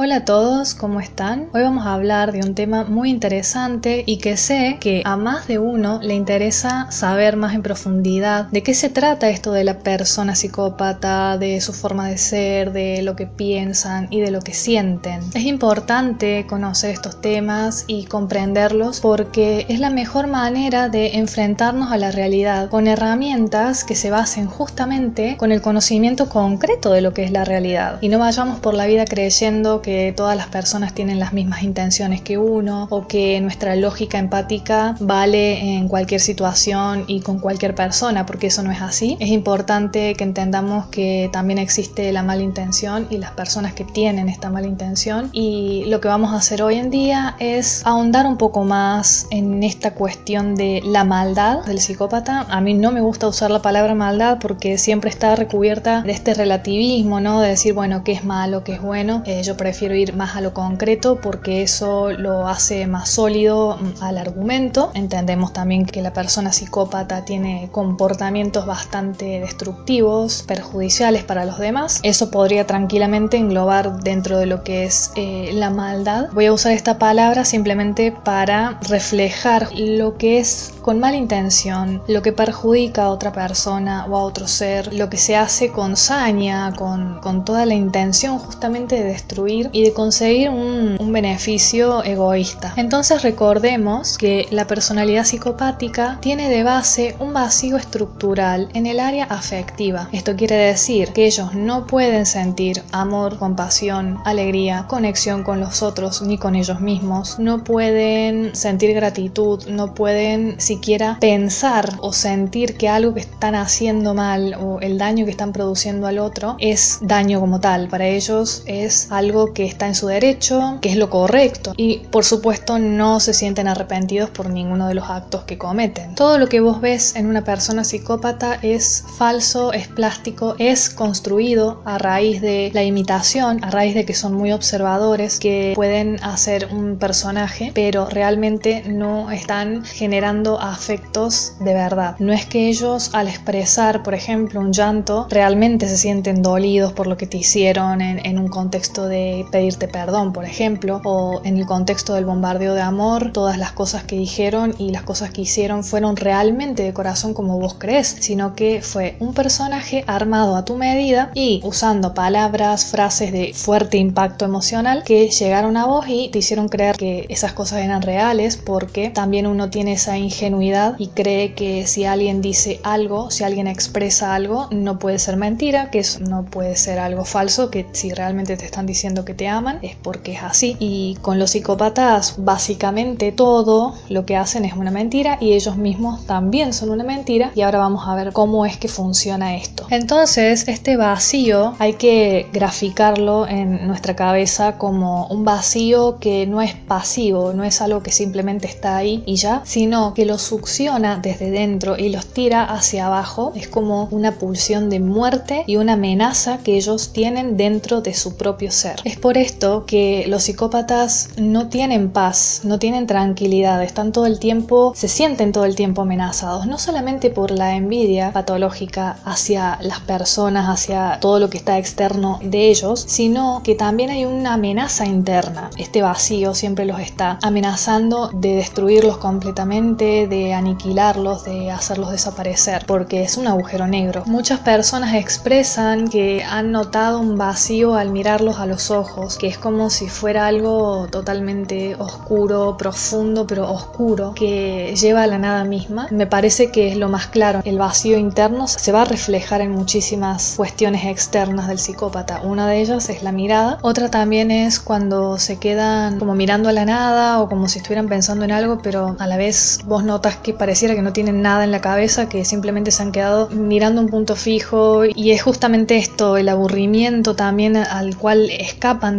Hola a todos, ¿cómo están? Hoy vamos a hablar de un tema muy interesante y que sé que a más de uno le interesa saber más en profundidad de qué se trata esto de la persona psicópata, de su forma de ser, de lo que piensan y de lo que sienten. Es importante conocer estos temas y comprenderlos porque es la mejor manera de enfrentarnos a la realidad con herramientas que se basen justamente con el conocimiento concreto de lo que es la realidad y no vayamos por la vida creyendo que que todas las personas tienen las mismas intenciones que uno o que nuestra lógica empática vale en cualquier situación y con cualquier persona, porque eso no es así. Es importante que entendamos que también existe la mala intención y las personas que tienen esta mala intención y lo que vamos a hacer hoy en día es ahondar un poco más en esta cuestión de la maldad del psicópata. A mí no me gusta usar la palabra maldad porque siempre está recubierta de este relativismo, ¿no? De decir, bueno, qué es malo, qué es bueno. Eh, yo prefiero prefiero ir más a lo concreto porque eso lo hace más sólido mm, al argumento. Entendemos también que la persona psicópata tiene comportamientos bastante destructivos, perjudiciales para los demás. Eso podría tranquilamente englobar dentro de lo que es eh, la maldad. Voy a usar esta palabra simplemente para reflejar lo que es con mala intención, lo que perjudica a otra persona o a otro ser, lo que se hace con saña, con, con toda la intención justamente de destruir y de conseguir un, beneficio egoísta. Entonces recordemos que la personalidad psicopática tiene de base un vacío estructural en el área afectiva. Esto quiere decir que ellos no pueden sentir amor, compasión, alegría, conexión con los otros ni con ellos mismos, no pueden sentir gratitud, no pueden siquiera pensar o sentir que algo que están haciendo mal o el daño que están produciendo al otro es daño como tal. Para ellos es algo que está en su derecho, que es lo correcto y por supuesto no se sienten arrepentidos por ninguno de los actos que cometen. Todo lo que vos ves en una persona psicópata es falso, es plástico, es construido a raíz de la imitación, a raíz de que son muy observadores, que pueden hacer un personaje, pero realmente no están generando afectos de verdad. No es que ellos al expresar, por ejemplo, un llanto, realmente se sienten dolidos por lo que te hicieron en un contexto de pedirte perdón, por ejemplo, o en el contexto del bombardeo de amor, todas las cosas que dijeron y las cosas que hicieron fueron realmente de corazón como vos crees, sino que fue un personaje armado a tu medida y usando palabras, frases de fuerte impacto emocional que llegaron a vos y te hicieron creer que esas cosas eran reales porque también uno tiene esa ingenuidad y cree que si alguien dice algo, si alguien expresa algo, no puede ser mentira, que eso no puede ser algo falso, que si realmente te están diciendo que aman es porque es así. Y con los psicópatas básicamente todo lo que hacen es una mentira y ellos mismos también son una mentira y ahora vamos a ver cómo es que funciona esto. Entonces este vacío hay que graficarlo en nuestra cabeza como un vacío que no es pasivo, no es algo que simplemente está ahí y ya, sino que lo succiona desde dentro y los tira hacia abajo. Es como una pulsión de muerte y una amenaza que ellos tienen dentro de su propio ser. Es por esto que los psicópatas no tienen paz, no tienen tranquilidad, están todo el tiempo, se sienten todo el tiempo amenazados, no solamente por la envidia patológica hacia las personas, hacia todo lo que está externo de ellos, sino que también hay una amenaza interna. Este vacío siempre los está amenazando de destruirlos completamente, de aniquilarlos, de hacerlos desaparecer, porque es un agujero negro. Muchas personas expresan que han notado un vacío al mirarlos a los ojos que es como si fuera algo totalmente oscuro, profundo, pero oscuro, que lleva a la nada misma. Me parece que es lo más claro. El vacío interno se va a reflejar en muchísimas cuestiones externas del psicópata. Una de ellas es la mirada. Otra también es cuando se quedan como mirando a la nada o como si estuvieran pensando en algo, pero a la vez vos notas que pareciera que no tienen nada en la cabeza, que simplemente se han quedado mirando un punto fijo. Y es justamente esto, el aburrimiento también al cual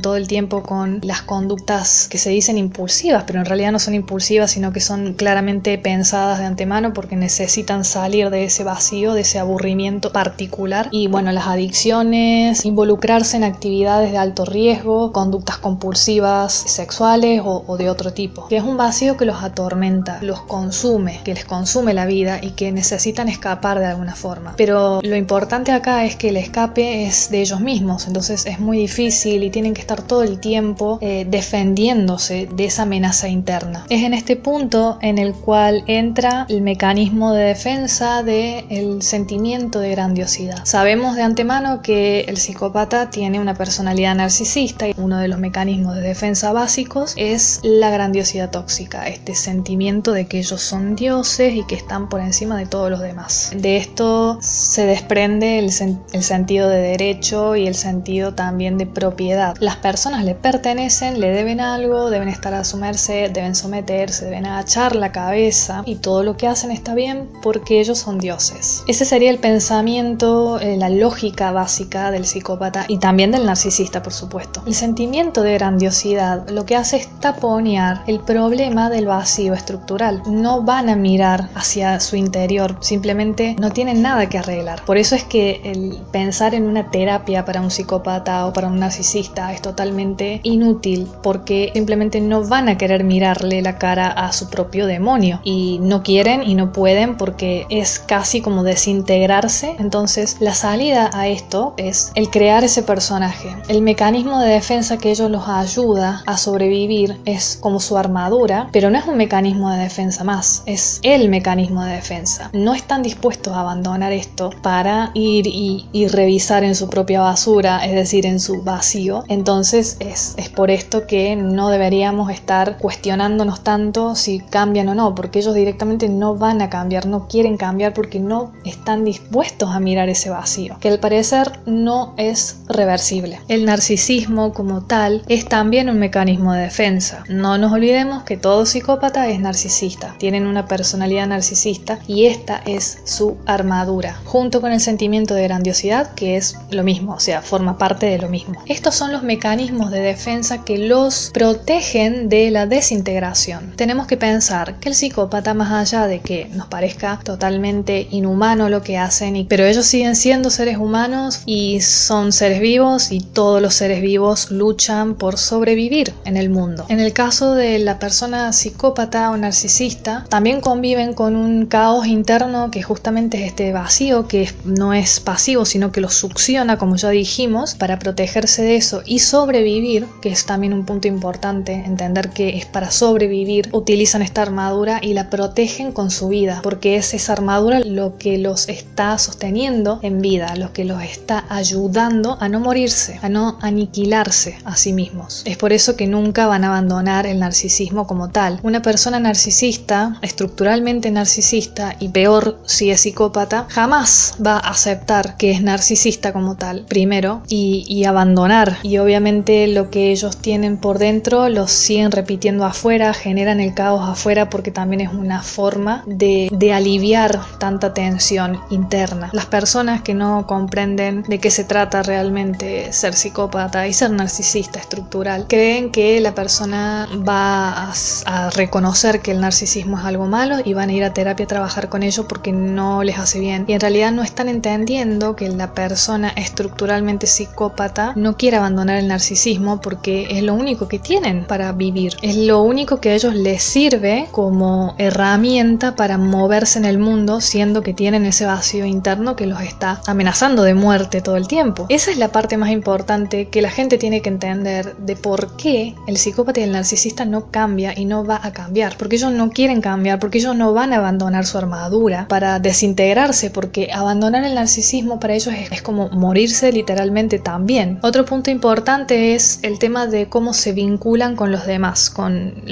todo el tiempo con las conductas que se dicen impulsivas, pero en realidad no son impulsivas, sino que son claramente pensadas de antemano porque necesitan salir de ese vacío, de ese aburrimiento particular. Y bueno, las adicciones, involucrarse en actividades de alto riesgo, conductas compulsivas sexuales o, o de otro tipo, que es un vacío que los atormenta, los consume, que les consume la vida y que necesitan escapar de alguna forma. Pero lo importante acá es que el escape es de ellos mismos, entonces es muy difícil y tiene que estar todo el tiempo eh, defendiéndose de esa amenaza interna. Es en este punto en el cual entra el mecanismo de defensa del sentimiento de grandiosidad. Sabemos de antemano que el psicópata tiene una personalidad narcisista y uno de los mecanismos de defensa básicos es la grandiosidad tóxica, este sentimiento de que ellos son dioses y que están por encima de todos los demás. De esto se desprende el, el sentido de derecho y el sentido también de propiedad. Las personas le pertenecen, le deben algo, deben estar a su merced, deben someterse, deben agachar la cabeza y todo lo que hacen está bien porque ellos son dioses. Ese sería el pensamiento, eh, la lógica básica del psicópata y también del narcisista, por supuesto. El sentimiento de grandiosidad lo que hace es taponear el problema del vacío estructural. No van a mirar hacia su interior, simplemente no tienen nada que arreglar. Por eso es que el pensar en una terapia para un psicópata o para un narcisista es totalmente inútil porque simplemente no van a querer mirarle la cara a su propio demonio y no quieren y no pueden porque es casi como desintegrarse. Entonces la salida a esto es el crear ese personaje. El mecanismo de defensa que ellos los ayuda a sobrevivir es como su armadura, pero no es un mecanismo de defensa más, es el mecanismo de defensa. No están dispuestos a abandonar esto para ir y, y revisar en su propia basura, es decir, en su vacío. Entonces es, es por esto que no deberíamos estar cuestionándonos tanto si cambian o no, porque ellos directamente no van a cambiar, no quieren cambiar porque no están dispuestos a mirar ese vacío, que al parecer no es reversible. El narcisismo como tal es también un mecanismo de defensa. No nos olvidemos que todo psicópata es narcisista, tienen una personalidad narcisista y esta es su armadura, junto con el sentimiento de grandiosidad que es lo mismo, o sea, forma parte de lo mismo. Estos son los mecanismos de defensa que los protegen de la desintegración. Tenemos que pensar que el psicópata, más allá de que nos parezca totalmente inhumano lo que hacen, pero ellos siguen siendo seres humanos y son seres vivos y todos los seres vivos luchan por sobrevivir en el mundo. En el caso de la persona psicópata o narcisista, también conviven con un caos interno que justamente es este vacío que no es pasivo, sino que lo succiona, como ya dijimos, para protegerse de eso sobrevivir, que es también un punto importante, entender que es para sobrevivir, utilizan esta armadura y la protegen con su vida, porque es esa armadura lo que los está sosteniendo en vida, lo que los está ayudando a no morirse, a no aniquilarse a sí mismos. Es por eso que nunca van a abandonar el narcisismo como tal. Una persona narcisista, estructuralmente narcisista y peor si es psicópata, jamás va a aceptar que es narcisista como tal, primero, y, y abandonar. Y obviamente lo que ellos tienen por dentro lo siguen repitiendo afuera, generan el caos afuera porque también es una forma de, de aliviar tanta tensión interna. Las personas que no comprenden de qué se trata realmente ser psicópata y ser narcisista estructural creen que la persona va a, reconocer que el narcisismo es algo malo y van a ir a terapia a trabajar con ello porque no les hace bien. Y en realidad no están entendiendo que la persona estructuralmente psicópata no quiere abandonar el narcisismo porque es lo único que tienen para vivir. Es lo único que a ellos les sirve como herramienta para moverse en el mundo siendo que tienen ese vacío interno que los está amenazando de muerte todo el tiempo. Esa es la parte más importante que la gente tiene que entender de por qué el psicópata y el narcisista no cambia y no va a cambiar. Porque ellos no quieren cambiar, porque ellos no van a abandonar su armadura para desintegrarse, porque abandonar el narcisismo para ellos es, como morirse literalmente también. Otro punto importante es el tema de cómo se vinculan con los demás, con,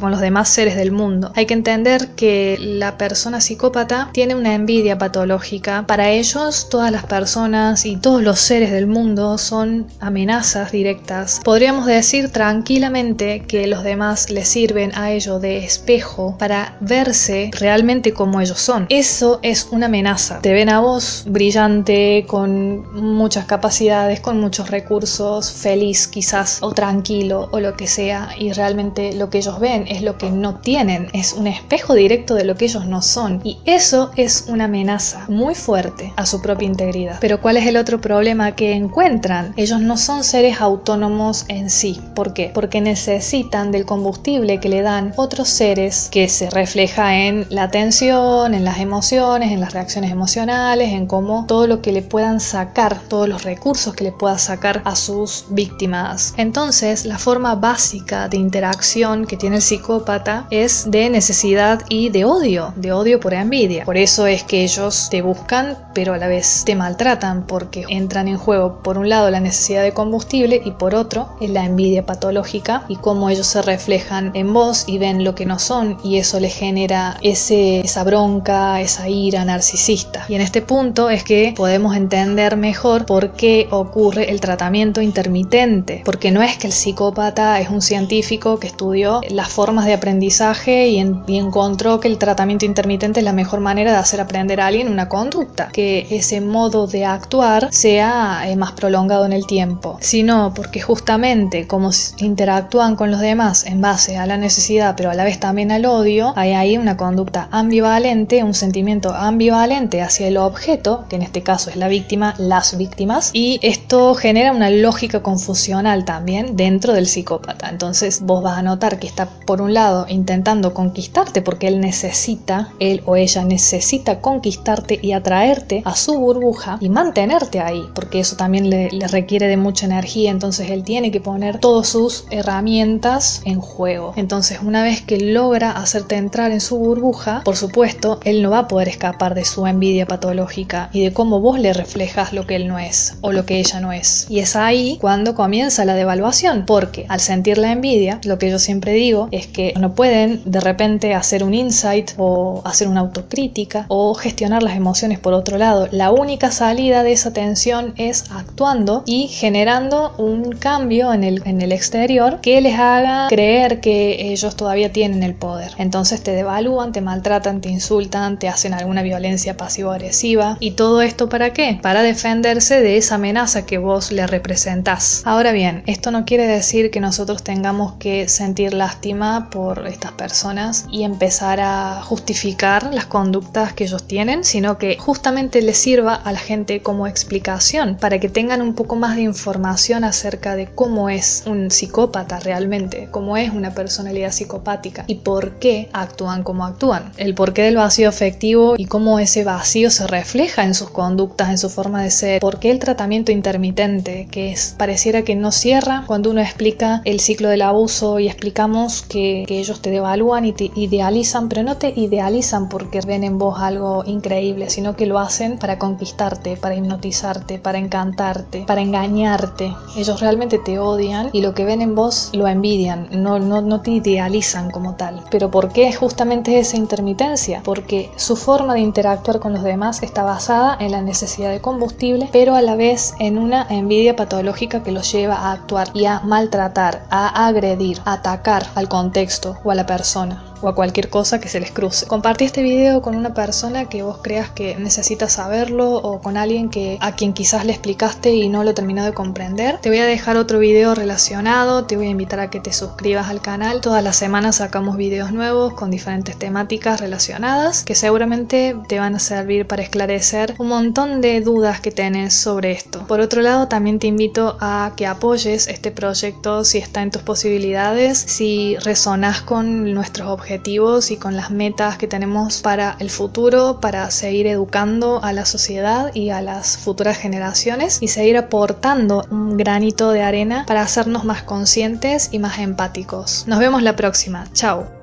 con los demás seres del mundo. Hay que entender que la persona psicópata tiene una envidia patológica. Para ellos, todas las personas y todos los seres del mundo son amenazas directas. Podríamos decir tranquilamente que los demás les sirven a ellos de espejo para verse realmente como ellos son. Eso es una amenaza. Te ven a vos brillante, con muchas capacidades, con muchos recursos, feliz quizás o tranquilo o lo que sea y realmente lo que ellos ven es lo que no tienen, es un espejo directo de lo que ellos no son y eso es una amenaza muy fuerte a su propia integridad. Pero ¿cuál es el otro problema que encuentran? Ellos no son seres autónomos en sí. ¿Por qué? Porque necesitan del combustible que le dan otros seres que se refleja en la atención, en las emociones, en las reacciones emocionales, en cómo todo lo que le puedan sacar, todos los recursos que le pueda sacar a sus víctimas. Entonces, la forma básica de interacción que tiene el psicópata es de necesidad y de odio, de odio por envidia. Por eso es que ellos te buscan, pero a la vez te maltratan porque entran en juego por un lado la necesidad de combustible y por otro es la envidia patológica y cómo ellos se reflejan en vos y ven lo que no son y eso les genera ese, esa bronca, esa ira narcisista. Y en este punto es que podemos entender mejor por qué ocurre el tratamiento intermitente, porque no es que el psicópata es un científico que estudió las formas de aprendizaje y, encontró que el tratamiento intermitente es la mejor manera de hacer aprender a alguien una conducta, que ese modo de actuar sea eh, más prolongado en el tiempo, sino porque justamente como interactúan con los demás en base a la necesidad, pero a la vez también al odio, hay ahí una conducta ambivalente, un sentimiento ambivalente hacia el objeto, que en este caso es la víctima, las víctimas, y esto genera una lógica confusional también dentro del psicópata. Entonces vos vas a notar que está por un lado intentando conquistarte porque él necesita, él o ella necesita conquistarte y atraerte a su burbuja y mantenerte ahí, porque eso también le, le requiere de mucha energía, entonces él tiene que poner todas sus herramientas en juego. Entonces una vez que logra hacerte entrar en su burbuja, por supuesto, él no va a poder escapar de su envidia patológica y de cómo vos le reflejas lo que él no es o lo que ella no es. Y es ahí cuando comienza la devaluación, porque al sentir la envidia, lo que yo siempre digo es que no pueden de repente hacer un insight o hacer una autocrítica o gestionar las emociones por otro lado. La única salida de esa tensión es actuando y generando un cambio en el, en el exterior que les haga creer que ellos todavía tienen el poder. Entonces te devalúan, te maltratan, te insultan, te hacen alguna violencia pasivo-agresiva. ¿Y todo esto para qué? Para defenderse de esa amenaza que vos le representás. Ahora bien, esto no quiere decir que nosotros tengamos que sentir lástima por estas personas y empezar a justificar las conductas que ellos tienen, sino que justamente les sirva a la gente como explicación para que tengan un poco más de información acerca de cómo es un psicópata realmente, cómo es una personalidad psicopática y por qué actúan como actúan. El porqué del vacío afectivo y cómo ese vacío se refleja en sus conductas, en su forma de ser. ¿Por qué el tratamiento intermitente, que es pareciera que no cierra cuando uno explica el ciclo del abuso y explicamos que, que ellos te devalúan y te idealizan, pero no te idealizan porque ven en vos algo increíble, sino que lo hacen para conquistarte, para hipnotizarte, para encantarte, para engañarte. Ellos realmente te odian y lo que ven en vos lo envidian, no, no, no te idealizan como tal. Pero ¿por qué justamente esa intermitencia? Porque su forma de interactuar con los demás está basada en la necesidad de combustible, pero a la vez en una envidia patológica que los lleva a actuar y a maltratar, a agredir, a atacar al contexto o a la persona o a cualquier cosa que se les cruce. Compartí este video con una persona que vos creas que necesita saberlo o con alguien que a quien quizás le explicaste y no lo terminó de comprender. Te voy a dejar otro video relacionado, te voy a invitar a que te suscribas al canal. Todas las semanas sacamos videos nuevos con diferentes temáticas relacionadas que seguramente te van a servir para esclarecer un montón de dudas que tenés sobre esto. Por otro lado, también te invito a que apoyes este proyecto si está en tus posibilidades, si resonás con nuestros objetivos y con las metas que tenemos para el futuro, para seguir educando a la sociedad y a las futuras generaciones y seguir aportando un granito de arena para hacernos más conscientes y más empáticos. Nos vemos la próxima. Chao.